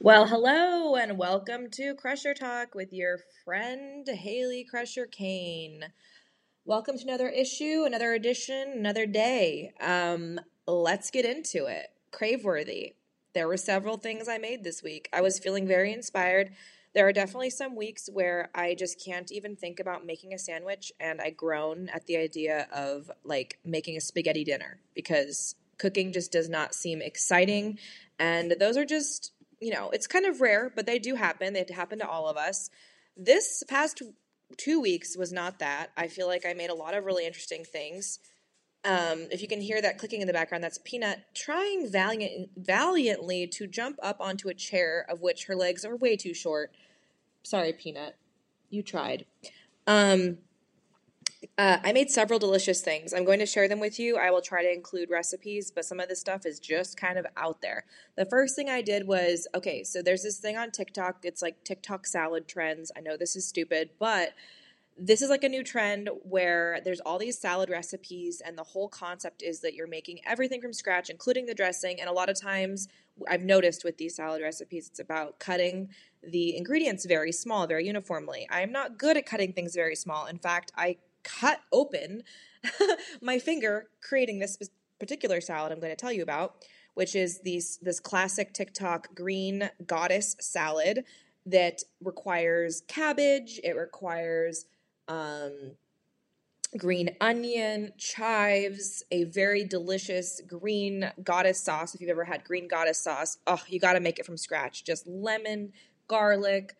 Well, hello and welcome to Crusher Talk with your friend Hayley Crusher Kane. Welcome to another issue, another edition, another day. Um, let's get into it. Craveworthy. There were several things I made this week. I was feeling very inspired. There are definitely some weeks where I just can't even think about making a sandwich, and I groan at the idea of like making a spaghetti dinner because cooking just does not seem exciting. And those are just, you know, it's kind of rare, but they do happen. They happen to all of us. This past two weeks was not that. I feel like I made a lot of really interesting things. Um, if you can hear that clicking in the background, that's Peanut trying valiant, valiantly to jump up onto a chair of which her legs are way too short. Sorry, Peanut. You tried. Um, uh, I made several delicious things. I'm going to share them with you. I will try to include recipes, but some of this stuff is just kind of out there. The first thing I did was okay, so there's this thing on TikTok. It's like TikTok salad trends. I know this is stupid, but this is like a new trend where there's all these salad recipes and the whole concept is that you're making everything from scratch including the dressing and a lot of times i've noticed with these salad recipes it's about cutting the ingredients very small very uniformly i'm not good at cutting things very small in fact i cut open my finger creating this particular salad i'm going to tell you about which is these this classic tiktok green goddess salad that requires cabbage it requires um, green onion, chives, a very delicious green goddess sauce. If you've ever had green goddess sauce, oh, you got to make it from scratch. Just lemon, garlic,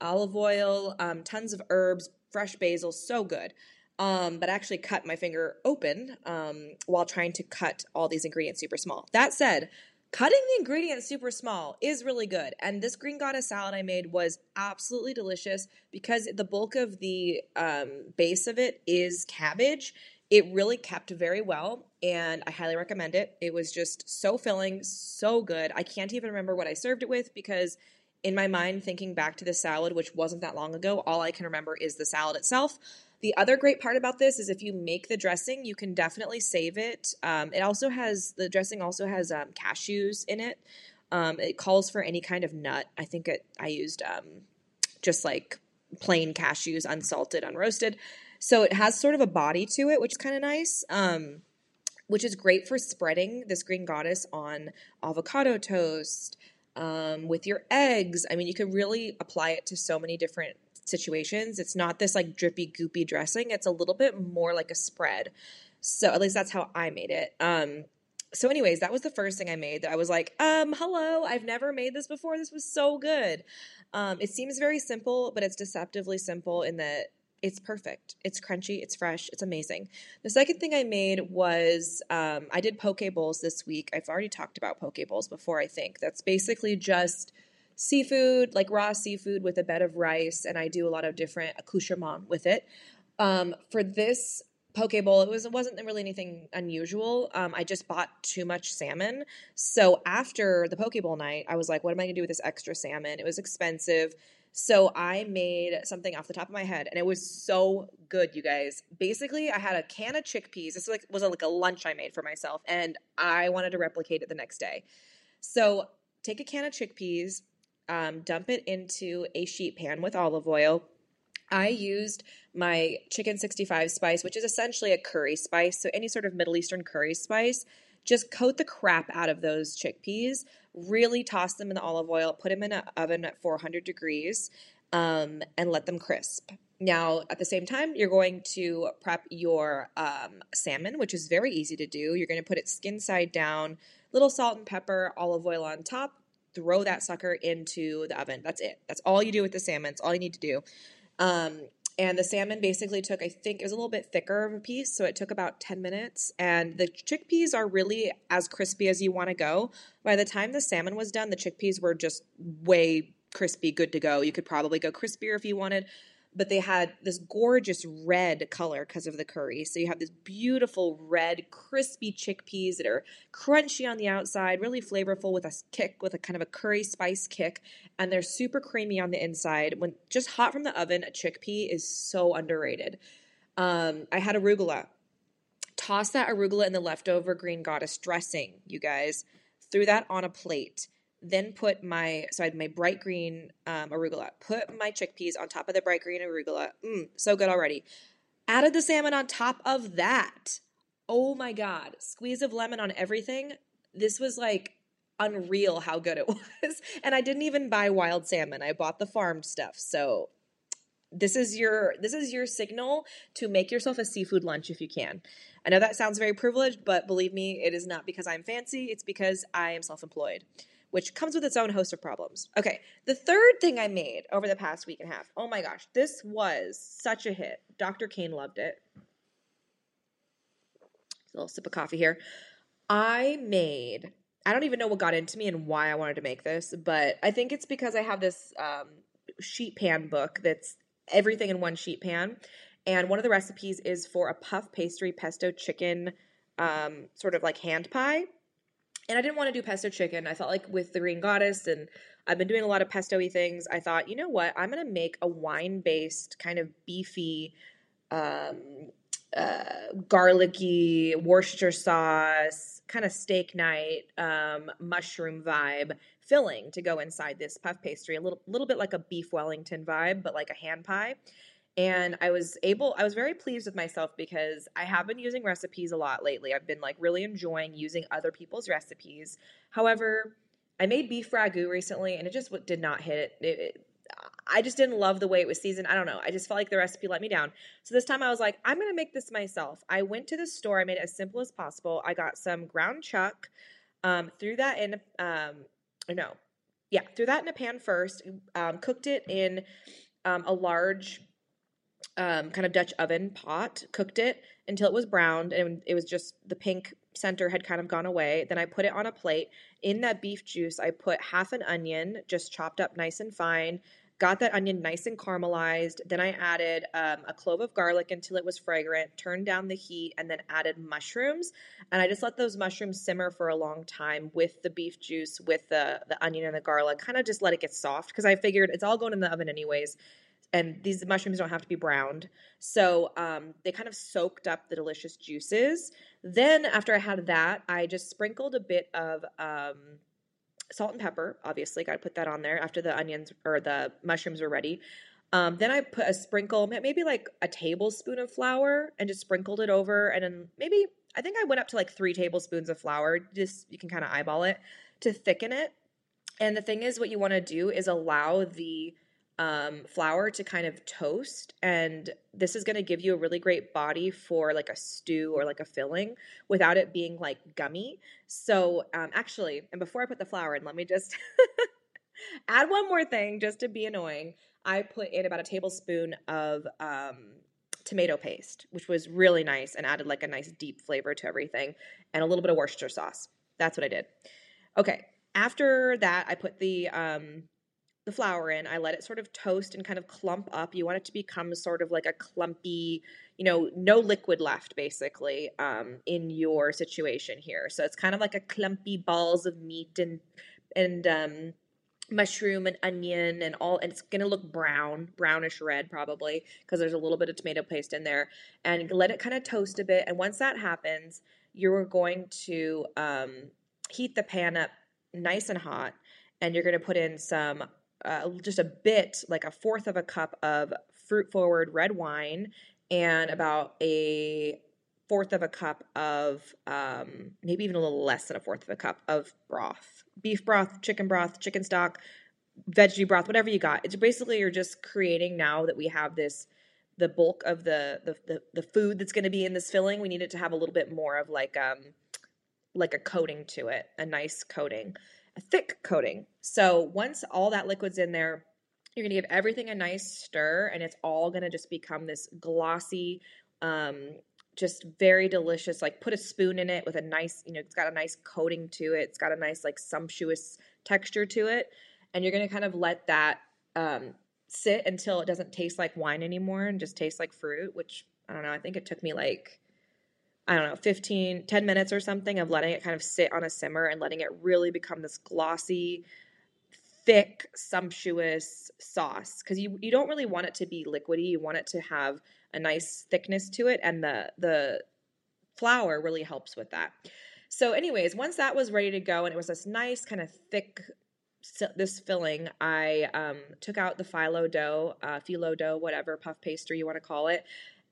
olive oil, um, tons of herbs, fresh basil, so good. Um, but I actually cut my finger open um, while trying to cut all these ingredients super small. That said, Cutting the ingredients super small is really good. And this green goddess salad I made was absolutely delicious because the bulk of the um, base of it is cabbage. It really kept very well, and I highly recommend it. It was just so filling, so good. I can't even remember what I served it with because, in my mind, thinking back to the salad, which wasn't that long ago, all I can remember is the salad itself. The other great part about this is if you make the dressing, you can definitely save it. Um, it also has the dressing also has um, cashews in it. Um, it calls for any kind of nut. I think it, I used um, just like plain cashews, unsalted, unroasted. So it has sort of a body to it, which is kind of nice. Um, which is great for spreading this green goddess on avocado toast um, with your eggs. I mean, you could really apply it to so many different situations. It's not this like drippy, goopy dressing. It's a little bit more like a spread. So at least that's how I made it. Um, so anyways, that was the first thing I made that I was like, um, hello, I've never made this before. This was so good. Um, it seems very simple, but it's deceptively simple in that it's perfect. It's crunchy, it's fresh, it's amazing. The second thing I made was um, I did poke bowls this week. I've already talked about poke bowls before, I think. That's basically just seafood, like raw seafood with a bed of rice, and I do a lot of different accoutrements with it. Um, for this poke bowl, it was it wasn't really anything unusual. Um, I just bought too much salmon, so after the poke bowl night, I was like, "What am I going to do with this extra salmon?" It was expensive. So I made something off the top of my head, and it was so good, you guys. Basically, I had a can of chickpeas. This was like, was like a lunch I made for myself, and I wanted to replicate it the next day. So take a can of chickpeas, um, dump it into a sheet pan with olive oil. I used my chicken 65 spice, which is essentially a curry spice. So, any sort of Middle Eastern curry spice. Just coat the crap out of those chickpeas, really toss them in the olive oil, put them in an oven at 400 degrees, um, and let them crisp. Now, at the same time, you're going to prep your um, salmon, which is very easy to do. You're going to put it skin side down, little salt and pepper, olive oil on top, throw that sucker into the oven. That's it. That's all you do with the salmon. It's all you need to do. Um, and the salmon basically took, I think it was a little bit thicker of a piece, so it took about 10 minutes. And the chickpeas are really as crispy as you want to go. By the time the salmon was done, the chickpeas were just way crispy, good to go. You could probably go crispier if you wanted, but they had this gorgeous red color because of the curry. So you have this beautiful red, crispy chickpeas that are crunchy on the outside, really flavorful with a kick, with a kind of a curry spice kick, and they're super creamy on the inside. When just hot from the oven, a chickpea is so underrated. Um, I had arugula. Toss that arugula in the leftover green goddess dressing, you guys. Threw that on a plate then put my so I had my bright green um, arugula. Put my chickpeas on top of the bright green arugula. Mm, so good already. Added the salmon on top of that. Oh my god! Squeeze of lemon on everything. This was like unreal how good it was. And I didn't even buy wild salmon. I bought the farmed stuff. So this is your this is your signal to make yourself a seafood lunch if you can. I know that sounds very privileged, but believe me, it is not because I'm fancy, it's because I am self-employed, which comes with its own host of problems. Okay, the third thing I made over the past week and a half. Oh my gosh, this was such a hit. Dr. Kane loved it. A little sip of coffee here. I made I don't even know what got into me and why I wanted to make this, but I think it's because I have this um, sheet pan book that's everything in one sheet pan. And one of the recipes is for a puff pastry pesto chicken, um, sort of like hand pie. And I didn't want to do pesto chicken. I felt like with the Green Goddess, and I've been doing a lot of pesto things, I thought, you know what? I'm going to make a wine based, kind of beefy, um, uh, garlicky Worcestershire sauce, kind of steak night, um, mushroom vibe filling to go inside this puff pastry. A little, little bit like a beef Wellington vibe, but like a hand pie. And I was able, I was very pleased with myself because I have been using recipes a lot lately. I've been like really enjoying using other people's recipes. However, I made beef ragu recently and it just did not hit it. it, it I just didn't love the way it was seasoned. I don't know. I just felt like the recipe let me down. So this time I was like, I'm going to make this myself. I went to the store. I made it as simple as possible. I got some ground chuck, um, threw that in, um, no, yeah, threw that in a pan first, um, cooked it in um, a large um, kind of Dutch oven pot, cooked it until it was browned and it was just the pink center had kind of gone away. Then I put it on a plate. In that beef juice, I put half an onion, just chopped up nice and fine, got that onion nice and caramelized. Then I added um, a clove of garlic until it was fragrant, turned down the heat, and then added mushrooms. And I just let those mushrooms simmer for a long time with the beef juice, with the, the onion and the garlic, kind of just let it get soft because I figured it's all going in the oven anyways. And these mushrooms don't have to be browned. So um, they kind of soaked up the delicious juices. Then, after I had that, I just sprinkled a bit of um, salt and pepper, obviously, got to put that on there after the onions or the mushrooms are ready. Um, then I put a sprinkle, maybe like a tablespoon of flour, and just sprinkled it over. And then maybe I think I went up to like three tablespoons of flour. Just you can kind of eyeball it to thicken it. And the thing is, what you want to do is allow the um, flour to kind of toast. And this is going to give you a really great body for like a stew or like a filling without it being like gummy. So, um, actually, and before I put the flour in, let me just add one more thing just to be annoying. I put in about a tablespoon of um, tomato paste, which was really nice and added like a nice deep flavor to everything, and a little bit of Worcestershire sauce. That's what I did. Okay, after that, I put the um, the flour in. I let it sort of toast and kind of clump up. You want it to become sort of like a clumpy, you know, no liquid left basically um, in your situation here. So it's kind of like a clumpy balls of meat and and um, mushroom and onion and all and it's going to look brown brownish red probably because there's a little bit of tomato paste in there and let it kind of toast a bit and once that happens you're going to um, heat the pan up nice and hot and you're going to put in some uh, just a bit, like a fourth of a cup of fruit forward red wine and about a fourth of a cup of um, maybe even a little less than a fourth of a cup of broth. Beef broth chicken broth chicken stock veggie broth whatever you got. It's basically you're just creating now that we have this the bulk of the the, the, the food that's going to be in this filling we need it to have a little bit more of like um like a coating to it a nice coating thick coating. So once all that liquid's in there, you're going to give everything a nice stir and it's all going to just become this glossy um just very delicious like put a spoon in it with a nice you know it's got a nice coating to it it's got a nice like sumptuous texture to it and you're going to kind of let that um sit until it doesn't taste like wine anymore and just tastes like fruit which i don't know i think it took me like I don't know, 15, 10 minutes or something of letting it kind of sit on a simmer and letting it really become this glossy, thick, sumptuous sauce. Because you, you don't really want it to be liquidy. You want it to have a nice thickness to it. And the the flour really helps with that. So, anyways, once that was ready to go and it was this nice kind of thick this filling, I um, took out the phyllo dough, uh, phyllo dough, whatever puff pastry you want to call it.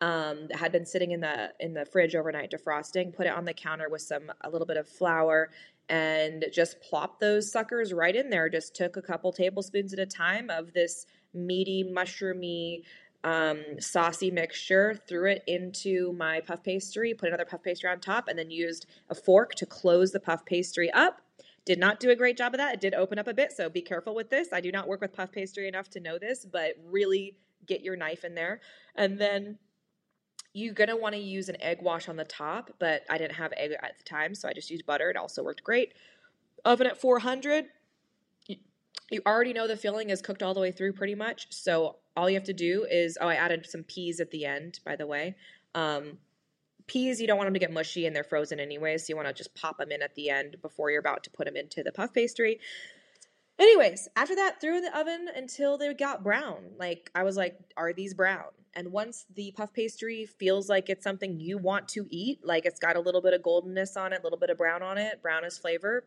Um, had been sitting in the in the fridge overnight defrosting. Put it on the counter with some a little bit of flour and just plop those suckers right in there. Just took a couple tablespoons at a time of this meaty, mushroomy, um, saucy mixture, threw it into my puff pastry, put another puff pastry on top, and then used a fork to close the puff pastry up. Did not do a great job of that. It did open up a bit, so be careful with this. I do not work with puff pastry enough to know this, but really get your knife in there. And then you're going to want to use an egg wash on the top, but I didn't have egg at the time, so I just used butter. It also worked great. Oven at 400. You already know the filling is cooked all the way through pretty much. So all you have to do is, oh, I added some peas at the end, by the way. Um, peas, you don't want them to get mushy and they're frozen anyway, so you want to just pop them in at the end before you're about to put them into the puff pastry. Anyways, after that, threw in the oven until they got brown. Like, I was like, are these brown? And once the puff pastry feels like it's something you want to eat, like it's got a little bit of goldenness on it, a little bit of brown on it, brownish flavor,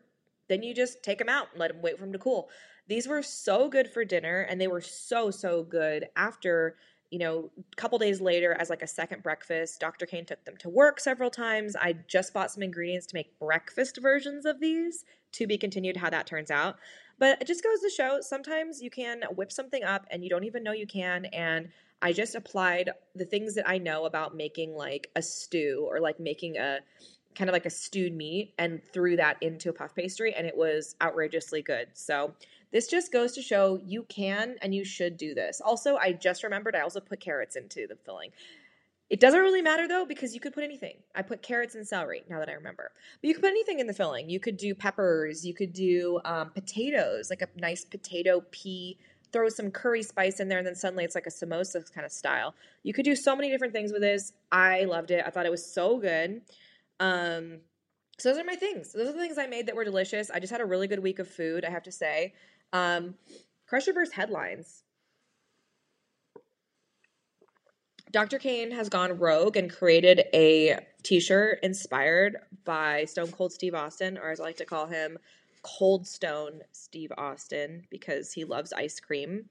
then you just take them out and let them wait for them to cool. These were so good for dinner and they were so, so good after you know, a couple days later, as like a second breakfast, Dr. Kane took them to work several times. I just bought some ingredients to make breakfast versions of these to be continued how that turns out. But it just goes to show sometimes you can whip something up and you don't even know you can. And I just applied the things that I know about making like a stew or like making a kind of like a stewed meat and threw that into a puff pastry and it was outrageously good. So this just goes to show you can and you should do this. Also, I just remembered I also put carrots into the filling. It doesn't really matter though because you could put anything. I put carrots and celery now that I remember. But you could put anything in the filling. You could do peppers. You could do um, potatoes, like a nice potato pea. Throw some curry spice in there, and then suddenly it's like a samosa kind of style. You could do so many different things with this. I loved it. I thought it was so good. Um, so those are my things. Those are the things I made that were delicious. I just had a really good week of food, I have to say. Um, Crusherverse headlines. Dr. Kane has gone rogue and created a t-shirt inspired by Stone Cold Steve Austin, or as I like to call him, Cold Stone Steve Austin, because he loves ice cream.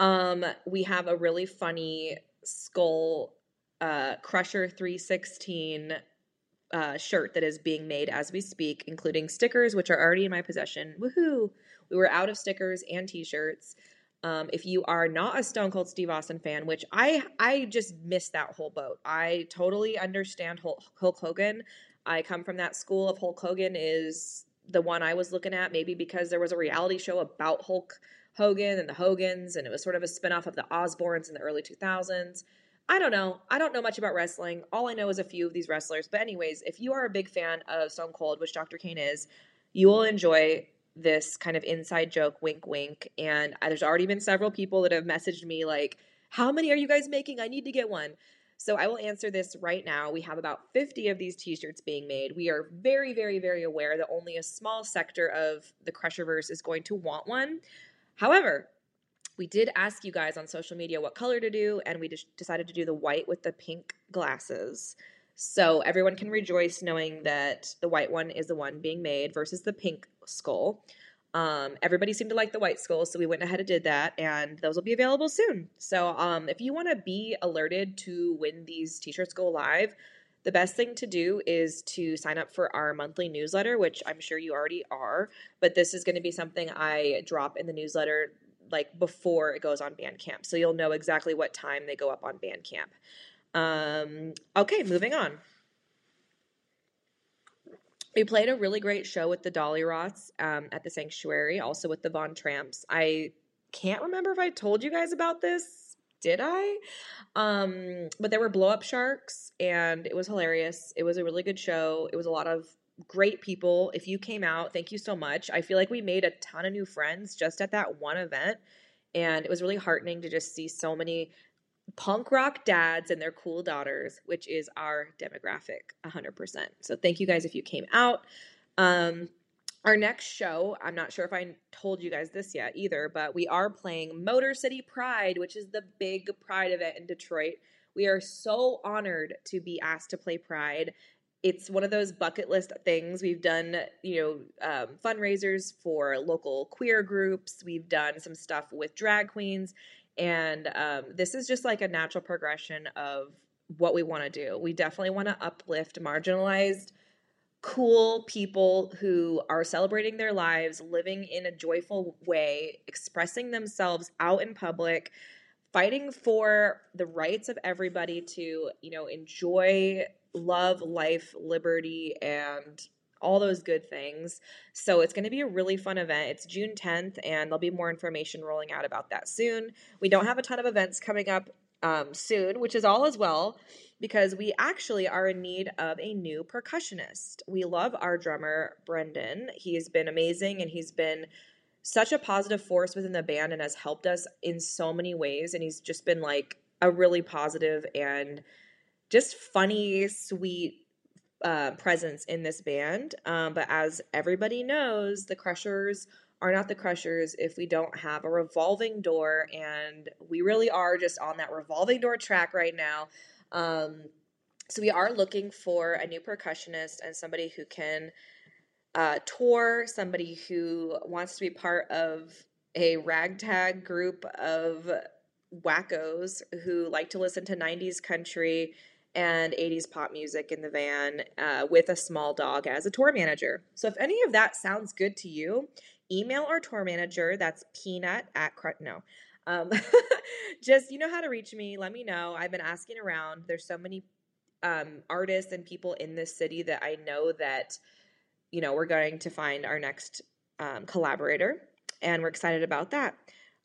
Um, we have a really funny skull uh, Crusher 316 uh, shirt that is being made as we speak, including stickers, which are already in my possession. Woohoo! We were out of stickers and t-shirts. Um, if you are not a Stone Cold Steve Austin fan, which I I just missed that whole boat. I totally understand Hulk, Hogan. I come from that school of Hulk Hogan is the one I was looking at, maybe because there was a reality show about Hulk Hogan and the Hogans, and it was sort of a spinoff of the Osbournes in the early 2000s. I don't know. I don't know much about wrestling. All I know is a few of these wrestlers. But, anyways, if you are a big fan of Stone Cold, which Dr. Kane is, you will enjoy this kind of inside joke, wink, wink. And there's already been several people that have messaged me, like, how many are you guys making? I need to get one. So I will answer this right now. We have about 50 of these t shirts being made. We are very, very, very aware that only a small sector of the Crusherverse is going to want one. However, we did ask you guys on social media what color to do, and we decided to do the white with the pink glasses. So everyone can rejoice knowing that the white one is the one being made versus the pink skull. Um, everybody seemed to like the white skull, so we went ahead and did that, and those will be available soon. So um, if you want to be alerted to when these t-shirts go live, the best thing to do is to sign up for our monthly newsletter, which I'm sure you already are. But this is going to be something I drop in the newsletter like before it goes on Bandcamp, so you'll know exactly what time they go up on Bandcamp. Um, okay, moving on. We played a really great show with the Dolly Rots um, at the Sanctuary, also with the Von Tramps. I can't remember if I told you guys about this. Did I? Um, but there were blow up sharks, and it was hilarious. It was a really good show. It was a lot of great people. If you came out, thank you so much. I feel like we made a ton of new friends just at that one event. And it was really heartening to just see so many punk rock dads and their cool daughters, which is our demographic 100%. So thank you guys if you came out. Um, our next show, I'm not sure if I told you guys this yet either, but we are playing Motor City Pride, which is the big Pride event in Detroit. We are so honored to be asked to play Pride it's one of those bucket list things. We've done, you know, um, fundraisers for local queer groups. We've done some stuff with drag queens. And um, this is just like a natural progression of what we want to do. We definitely want to uplift marginalized, cool people who are celebrating their lives, living in a joyful way, expressing themselves out in public, fighting for the rights of everybody to, you know, enjoy love, life, liberty, and all those good things. So it's going to be a really fun event. It's June 10th, and there'll be more information rolling out about that soon. We don't have a ton of events coming up um, soon, which is all as well because we actually are in need of a new percussionist. We love our drummer, Brendan. He's been amazing and he's been such a positive force within the band and has helped us in so many ways. And he's just been like a really positive and just funny, sweet uh, presence in this band. Um, but as everybody knows, the Crushers are not the Crushers if we don't have a revolving door. And we really are just on that revolving door track right now. Um, so we are looking for a new percussionist and somebody who can uh, tour, somebody who wants to be part of a ragtag group of wackos who like to listen to 90s country and 80s pop music in the van uh, with a small dog as a tour manager. So if any of that sounds good to you, email our tour manager. That's peanut at, cr- no. Um, just, you know how to reach me. Let me know. I've been asking around. There's so many um, artists and people in this city that I know that, you know, we're going to find our next um, collaborator. And we're excited about that.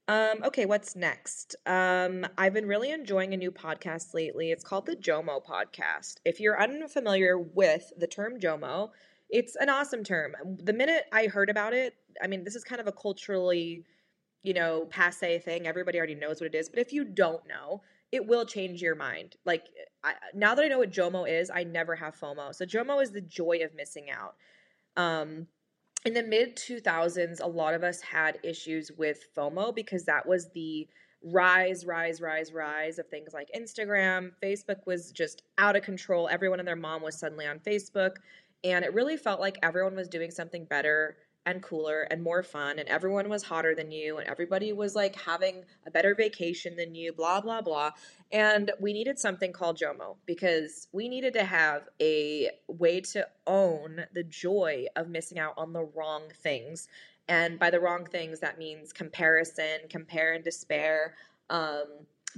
Um, okay, what's next? Um, I've been really enjoying a new podcast lately. It's called the Jomo Podcast. If you're unfamiliar with the term Jomo, it's an awesome term. The minute I heard about it, I mean, this is kind of a culturally, you know, passe thing. Everybody already knows what it is. But if you don't know, it will change your mind. Like I, now that I know what Jomo is, I never have FOMO. So Jomo is the joy of missing out. Um, in the mid 2000s, a lot of us had issues with FOMO because that was the rise, rise, rise, rise of things like Instagram. Facebook was just out of control. Everyone and their mom was suddenly on Facebook. And it really felt like everyone was doing something better and cooler and more fun and everyone was hotter than you and everybody was like having a better vacation than you blah blah blah. And we needed something called jomo because we needed to have a way to own the joy of missing out on the wrong things. And by the wrong things that means comparison compare and despair um,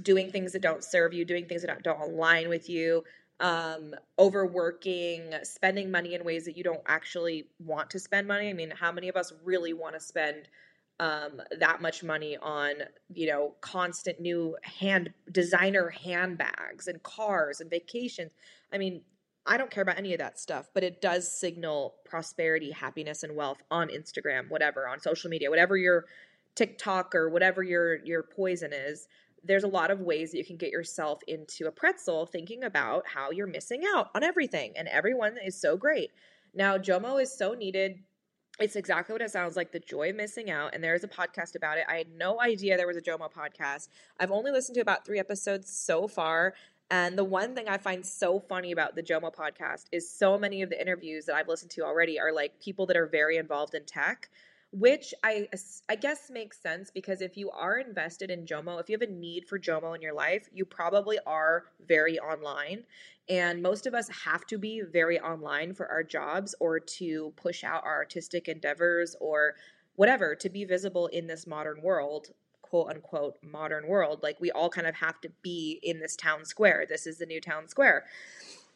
doing things that don't serve you doing things that don't, don't align with you um, overworking, spending money in ways that you don't actually want to spend money. I mean, how many of us really want to spend um, that much money on, you know, constant new hand designer handbags and cars and vacations? I mean, I don't care about any of that stuff, but it does signal prosperity, happiness, and wealth on Instagram, whatever, on social media, whatever your TikTok or whatever your your poison is there's a lot of ways that you can get yourself into a pretzel thinking about how you're missing out on everything and everyone is so great. Now, Jomo is so needed. It's exactly what it sounds like the joy of missing out. And there's a podcast about it. I had no idea there was a Jomo podcast. I've only listened to about three episodes so far. And the one thing I find so funny about the Jomo podcast is so many of the interviews that I've listened to already are like people that are very involved in tech which I I guess makes sense because if you are invested in Jomo, if you have a need for Jomo in your life, you probably are very online. And most of us have to be very online for our jobs or to push out our artistic endeavors or whatever to be visible in this modern world, quote unquote modern world. Like we all kind of have to be in this town square. This is the new town square.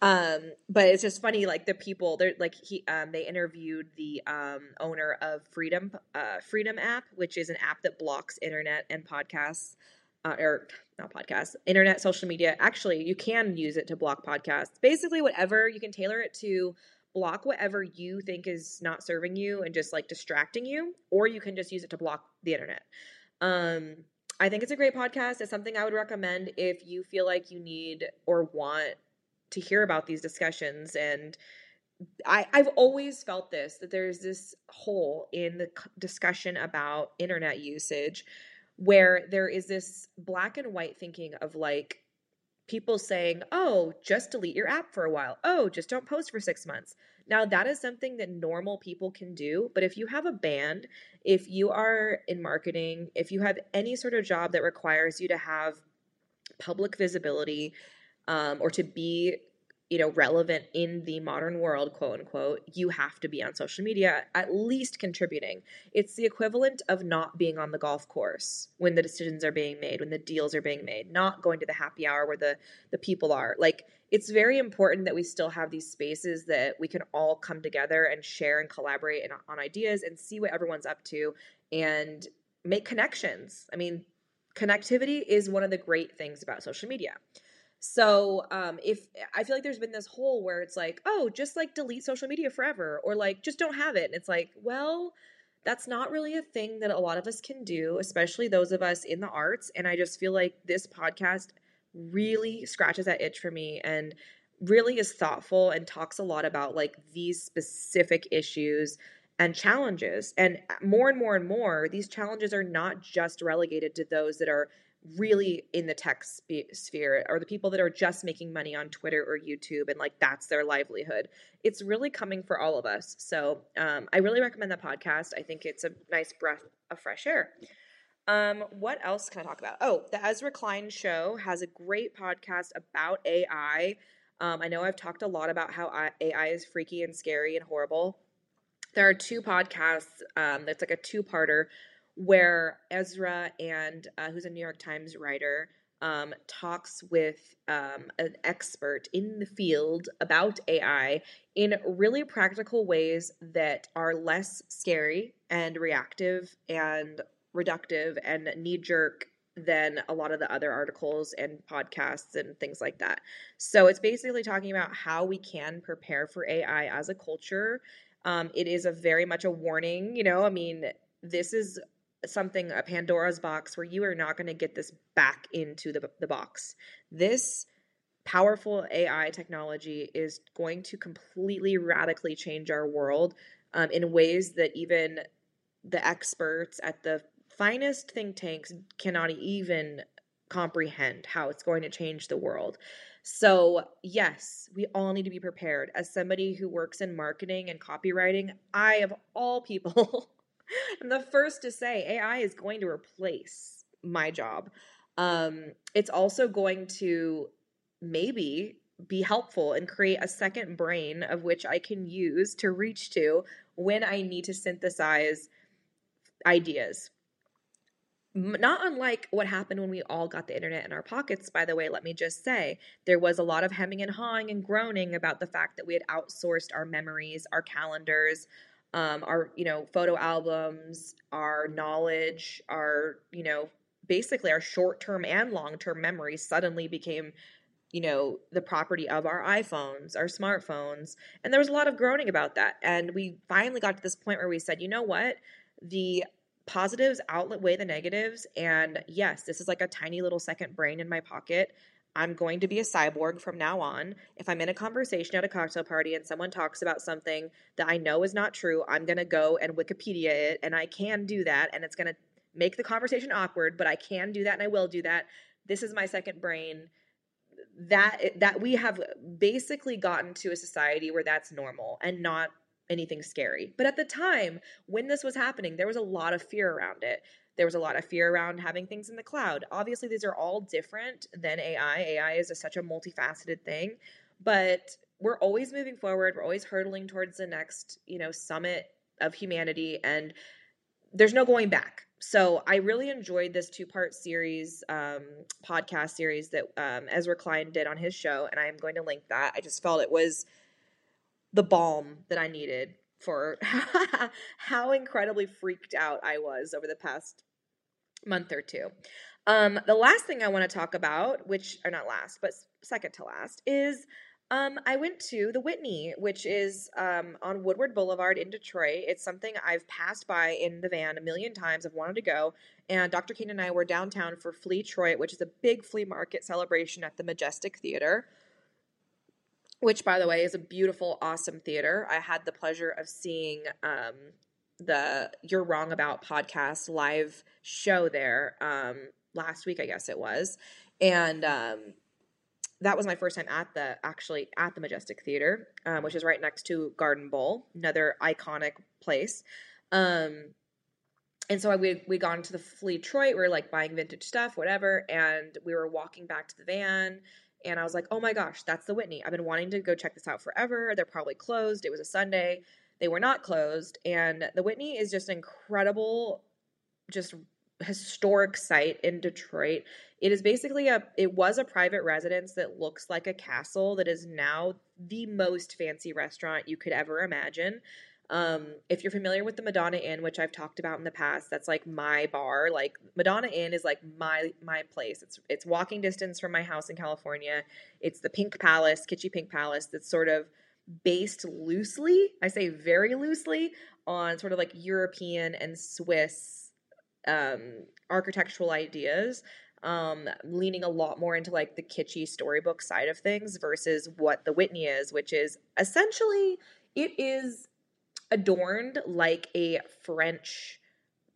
Um, but it's just funny, like the people they're like he um they interviewed the um owner of Freedom uh Freedom app, which is an app that blocks internet and podcasts. Uh, or not podcasts, internet, social media. Actually, you can use it to block podcasts. Basically, whatever you can tailor it to block whatever you think is not serving you and just like distracting you, or you can just use it to block the internet. Um, I think it's a great podcast. It's something I would recommend if you feel like you need or want to hear about these discussions and I, I've always felt this that there's this hole in the discussion about internet usage where there is this black and white thinking of like people saying, oh, just delete your app for a while. Oh, just don't post for six months. Now, that is something that normal people can do. But if you have a band, if you are in marketing, if you have any sort of job that requires you to have public visibility um, or to be you know relevant in the modern world quote unquote you have to be on social media at least contributing. It's the equivalent of not being on the golf course when the decisions are being made when the deals are being made not going to the happy hour where the the people are. Like it's very important that we still have these spaces that we can all come together and share and collaborate on ideas and see what everyone's up to and make connections. I mean connectivity is one of the great things about social media so um, if I feel like there's been this hole where it's like, oh, just like delete social media forever, or like just don't have it. And it's like, well, that's not really a thing that a lot of us can do, especially those of us in the arts. And I just feel like this podcast really scratches that itch for me and really is thoughtful and talks a lot about like these specific issues and challenges. And more and more and more, these challenges are not just relegated to those that are really in the tech sphere or the people that are just making money on Twitter or YouTube and like that's their livelihood. It's really coming for all of us. So um, I really recommend that podcast. I think it's a nice breath of fresh air. Um, what else can I talk about? Oh, the Ezra Klein Show has a great podcast about AI. Um, I know I've talked a lot about how AI is freaky and scary and horrible. There are two podcasts um, that's like a two parter where Ezra and uh, who's a New York Times writer um, talks with um, an expert in the field about AI in really practical ways that are less scary and reactive and reductive and knee jerk than a lot of the other articles and podcasts and things like that. So it's basically talking about how we can prepare for AI as a culture. Um, it is a very much a warning, you know. I mean, this is something a Pandora's box where you are not going to get this back into the the box. This powerful AI technology is going to completely radically change our world um, in ways that even the experts at the finest think tanks cannot even comprehend how it's going to change the world. So, yes, we all need to be prepared. As somebody who works in marketing and copywriting, I, of all people, I'm the first to say AI is going to replace my job. Um, it's also going to maybe be helpful and create a second brain of which I can use to reach to when I need to synthesize ideas. Not unlike what happened when we all got the internet in our pockets, by the way, let me just say. There was a lot of hemming and hawing and groaning about the fact that we had outsourced our memories, our calendars, um, our you know photo albums, our knowledge, our you know basically our short term and long term memories suddenly became you know the property of our iPhones, our smartphones, and there was a lot of groaning about that. And we finally got to this point where we said, you know what, the positives outweigh the negatives, and yes, this is like a tiny little second brain in my pocket I'm going to be a cyborg from now on. If I'm in a conversation at a cocktail party and someone talks about something that I know is not true, I'm going to go and Wikipedia it. And I can do that. And it's going to make the conversation awkward, but I can do that and I will do that. This is my second brain. That that we have basically gotten to a society where that's normal and not anything scary. But at the time when this was happening, there was a lot of fear around it. There was a lot of fear around having things in the cloud. Obviously, these are all different than AI. AI is a, such a multifaceted thing, but we're always moving forward. We're always hurtling towards the next, you know, summit of humanity, and there's no going back. So I really enjoyed this two part series, um, podcast series that um, Ezra Klein did on his show, and I am going to link that. I just felt it was the balm that I needed for how incredibly freaked out I was over the past month or two. Um, the last thing I want to talk about, which are not last, but second to last, is um, I went to the Whitney, which is um, on Woodward Boulevard in Detroit. It's something I've passed by in the van a million times. I've wanted to go. And Dr. Kane and I were downtown for Flea Troit, which is a big flea market celebration at the Majestic Theater, which, by the way, is a beautiful, awesome theater. I had the pleasure of seeing um, the You're Wrong About podcast live show there um, last week, I guess it was. And um, that was my first time at the actually at the Majestic Theater, um, which is right next to Garden Bowl, another iconic place. Um, and so I, we we got into the Flea Detroit. We were like buying vintage stuff, whatever, and we were walking back to the van. And I was like, "Oh my gosh, that's the Whitney! I've been wanting to go check this out forever. They're probably closed. It was a Sunday. They were not closed. And the Whitney is just an incredible, just historic site in Detroit. It is basically a it was a private residence that looks like a castle that is now the most fancy restaurant you could ever imagine. Um, if you're familiar with the Madonna Inn, which I've talked about in the past, that's like my bar. Like Madonna Inn is like my my place. It's it's walking distance from my house in California. It's the Pink Palace, kitschy Pink Palace that's sort of based loosely, I say very loosely, on sort of like European and Swiss um, architectural ideas, um, leaning a lot more into like the kitschy storybook side of things versus what the Whitney is, which is essentially it is adorned like a French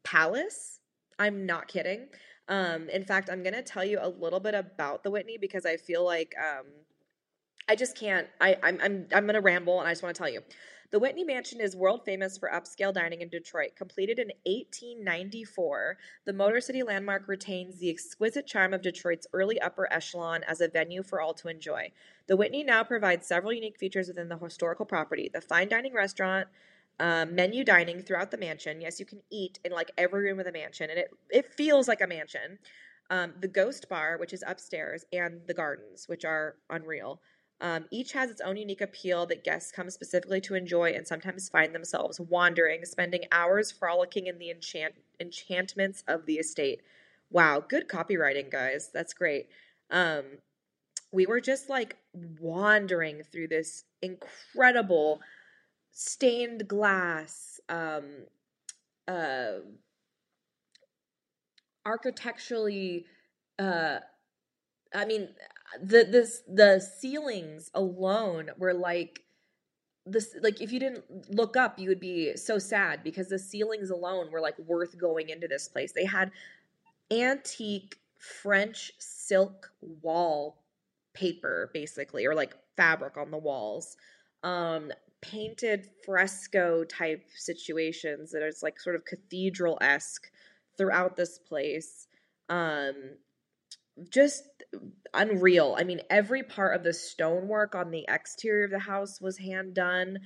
palace. I'm not kidding. Um, in fact, I'm going to tell you a little bit about the Whitney because I feel like um, I just can't. I, I'm I'm I'm to ramble, and I just want to tell you. The Whitney Mansion is world famous for upscale dining in Detroit. Completed in 1894, the Motor City landmark retains the exquisite charm of Detroit's early upper echelon as a venue for all to enjoy. The Whitney now provides several unique features within the historical property. The fine dining restaurant, um, menu dining throughout the mansion. Yes, you can eat in like every room of the mansion, and it it feels like a mansion. Um, the Ghost Bar, which is upstairs, and the gardens, which are unreal. Um, each has its own unique appeal that guests come specifically to enjoy and sometimes find themselves wandering, spending hours frolicking in the enchant- enchantments of the estate. Wow, good copywriting, guys. That's great. Um, we were just like wandering through this incredible stained glass, um, uh, architecturally, uh, I mean, the this the ceilings alone were like this like if you didn't look up you would be so sad because the ceilings alone were like worth going into this place. They had antique french silk wall paper basically or like fabric on the walls um painted fresco type situations that like sort of cathedral-esque throughout this place um just unreal. I mean, every part of the stonework on the exterior of the house was hand done,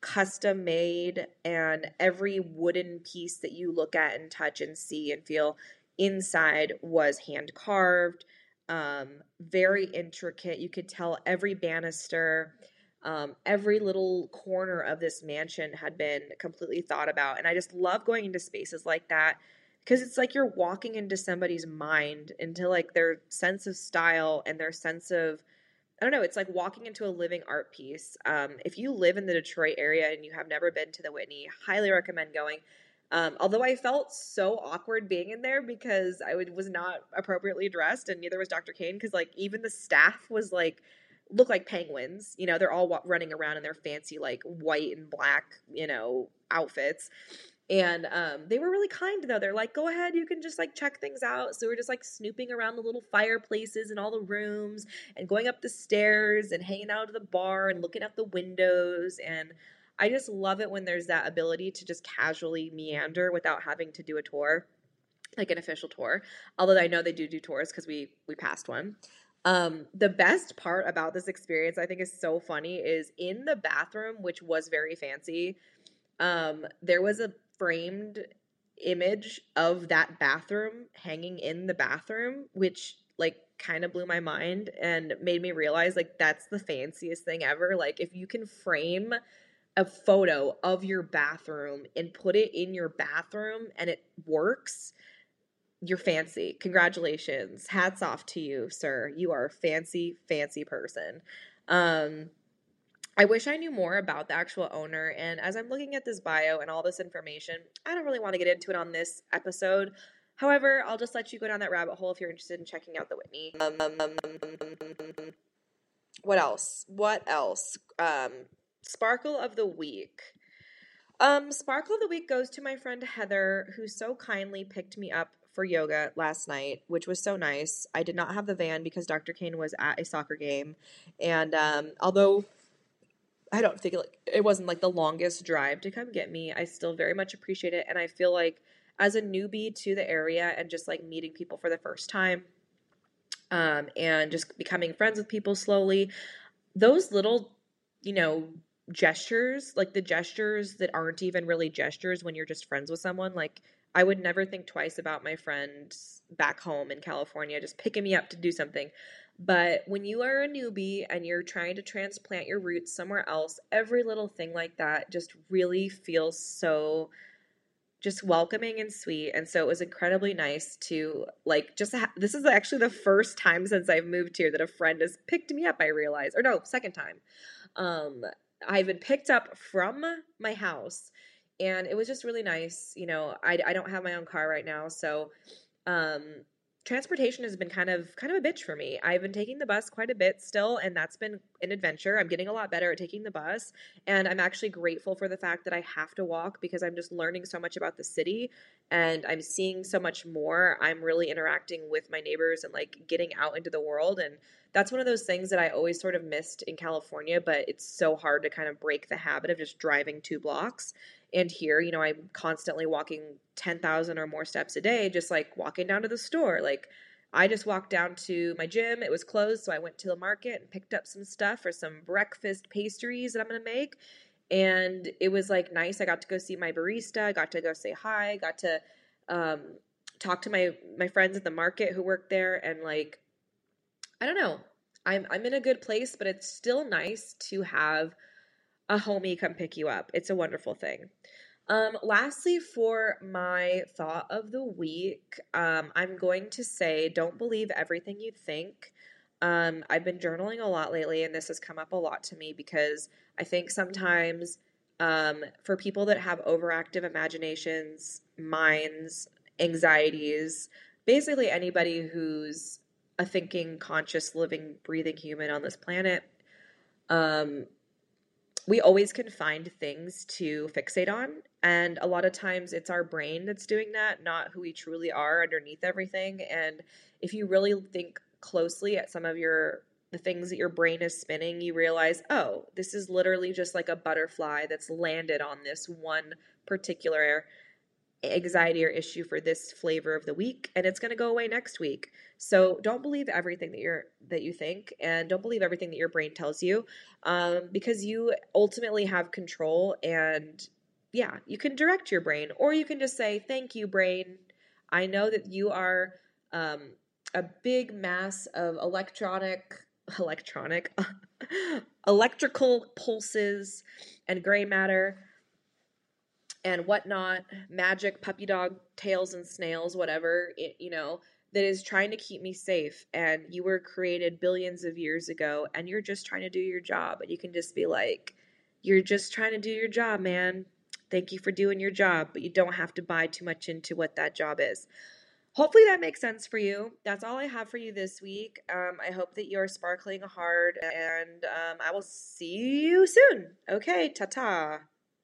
custom made, and every wooden piece that you look at and touch and see and feel inside was hand carved. Um, very intricate. You could tell every banister, um, every little corner of this mansion had been completely thought about. And I just love going into spaces like that because it's like you're walking into somebody's mind into like their sense of style and their sense of I don't know, it's like walking into a living art piece. Um, if you live in the Detroit area and you have never been to the Whitney, highly recommend going. Um, although I felt so awkward being in there because I would, was not appropriately dressed, and neither was Dr. Kane. Because like even the staff was like look like penguins. You know, they're all running around in their fancy like white and black you know outfits, and um, they were really kind though. They're like, go ahead, you can just like check things out. So we're just like snooping around the little fireplaces and all the rooms and going up the stairs and hanging out at the bar and looking out the windows. And I just love it when there's that ability to just casually meander without having to do a tour, like an official tour. Although I know they do do tours because we we passed one. Um, the best part about this experience, I think, is so funny, is in the bathroom, which was very fancy. Um, there was a framed image of that bathroom hanging in the bathroom, which like kind of blew my mind and made me realize like that's the fanciest thing ever. Like if you can frame a photo of your bathroom and put it in your bathroom and it works, you're fancy. Congratulations. Hats off to you, sir. You are a fancy, fancy person. Um I wish I knew more about the actual owner. And as I'm looking at this bio and all this information, I don't really want to get into it on this episode. However, I'll just let you go down that rabbit hole if you're interested in checking out the Whitney. Um, um, what else? What else? Um, Sparkle of the week. Um, Sparkle of the week goes to my friend Heather, who so kindly picked me up for yoga last night, which was so nice. I did not have the van because Dr. Kane was at a soccer game. And um, although I don't think like it wasn't like the longest drive to come get me, I still very much appreciate it. And I feel like as a newbie to the area and just like meeting people for the first time um, and just becoming friends with people slowly, those little, you know, gestures, like the gestures that aren't even really gestures when you're just friends with someone, like I would never think twice about my friends back home in California just picking me up to do something. But when you are a newbie and you're trying to transplant your roots somewhere else, every little thing like that just really feels so just welcoming and sweet. And so it was incredibly nice to like just ha- this is actually the first time since I've moved here that a friend has picked me up, I realize. Or no, second time. Um I've been picked up from my house and it was just really nice. You know, I, I don't have my own car right now, so um, transportation has been kind of kind of a bitch for me. I've been taking the bus quite a bit still, and that's been an adventure. I'm getting a lot better at taking the bus, and I'm actually grateful for the fact that I have to walk because I'm just learning so much about the city and I'm seeing so much more. I'm really interacting with my neighbors and like getting out into the world and that's one of those things that I always sort of missed in California, but it's so hard to kind of break the habit of just driving two blocks. And here, you know, I'm constantly walking 10,000 or more steps a day, just like walking down to the store. Like, I just walked down to my gym. It was closed, so I went to the market and picked up some stuff for some breakfast pastries that I'm going to make. And it was like nice. I got to go see my barista. I got to go say hi. Got to um, talk to my my friends at the market who work there, and like I don't know. I'm I'm in a good place, but it's still nice to have a homie come pick you up. It's a wonderful thing. Um, lastly, for my thought of the week, um, I'm going to say don't believe everything you think. Um, I've been journaling a lot lately, and this has come up a lot to me because I think sometimes um, for people that have overactive imaginations, minds, anxieties, basically anybody who's a thinking, conscious, living, breathing human on this planet, um, we always can find things to fixate on. And a lot of times it's our brain that's doing that, not who we truly are underneath everything. And if you really think closely at some of your the things that your brain is spinning, you realize, oh, this is literally just like a butterfly that's landed on this one particular anxiety or issue for this flavor of the week and it's going to go away next week. So don't believe everything that you're that you think and don't believe everything that your brain tells you um, because you ultimately have control and yeah you can direct your brain or you can just say thank you brain. I know that you are um, a big mass of electronic electronic electrical pulses and gray matter and whatnot, magic, puppy dog tails and snails, whatever, it, you know, that is trying to keep me safe. And you were created billions of years ago, and you're just trying to do your job. And you can just be like, you're just trying to do your job, man. Thank you for doing your job, but you don't have to buy too much into what that job is. Hopefully that makes sense for you. That's all I have for you this week. Um, I hope that you're sparkling hard, and um, I will see you soon. Okay, ta ta.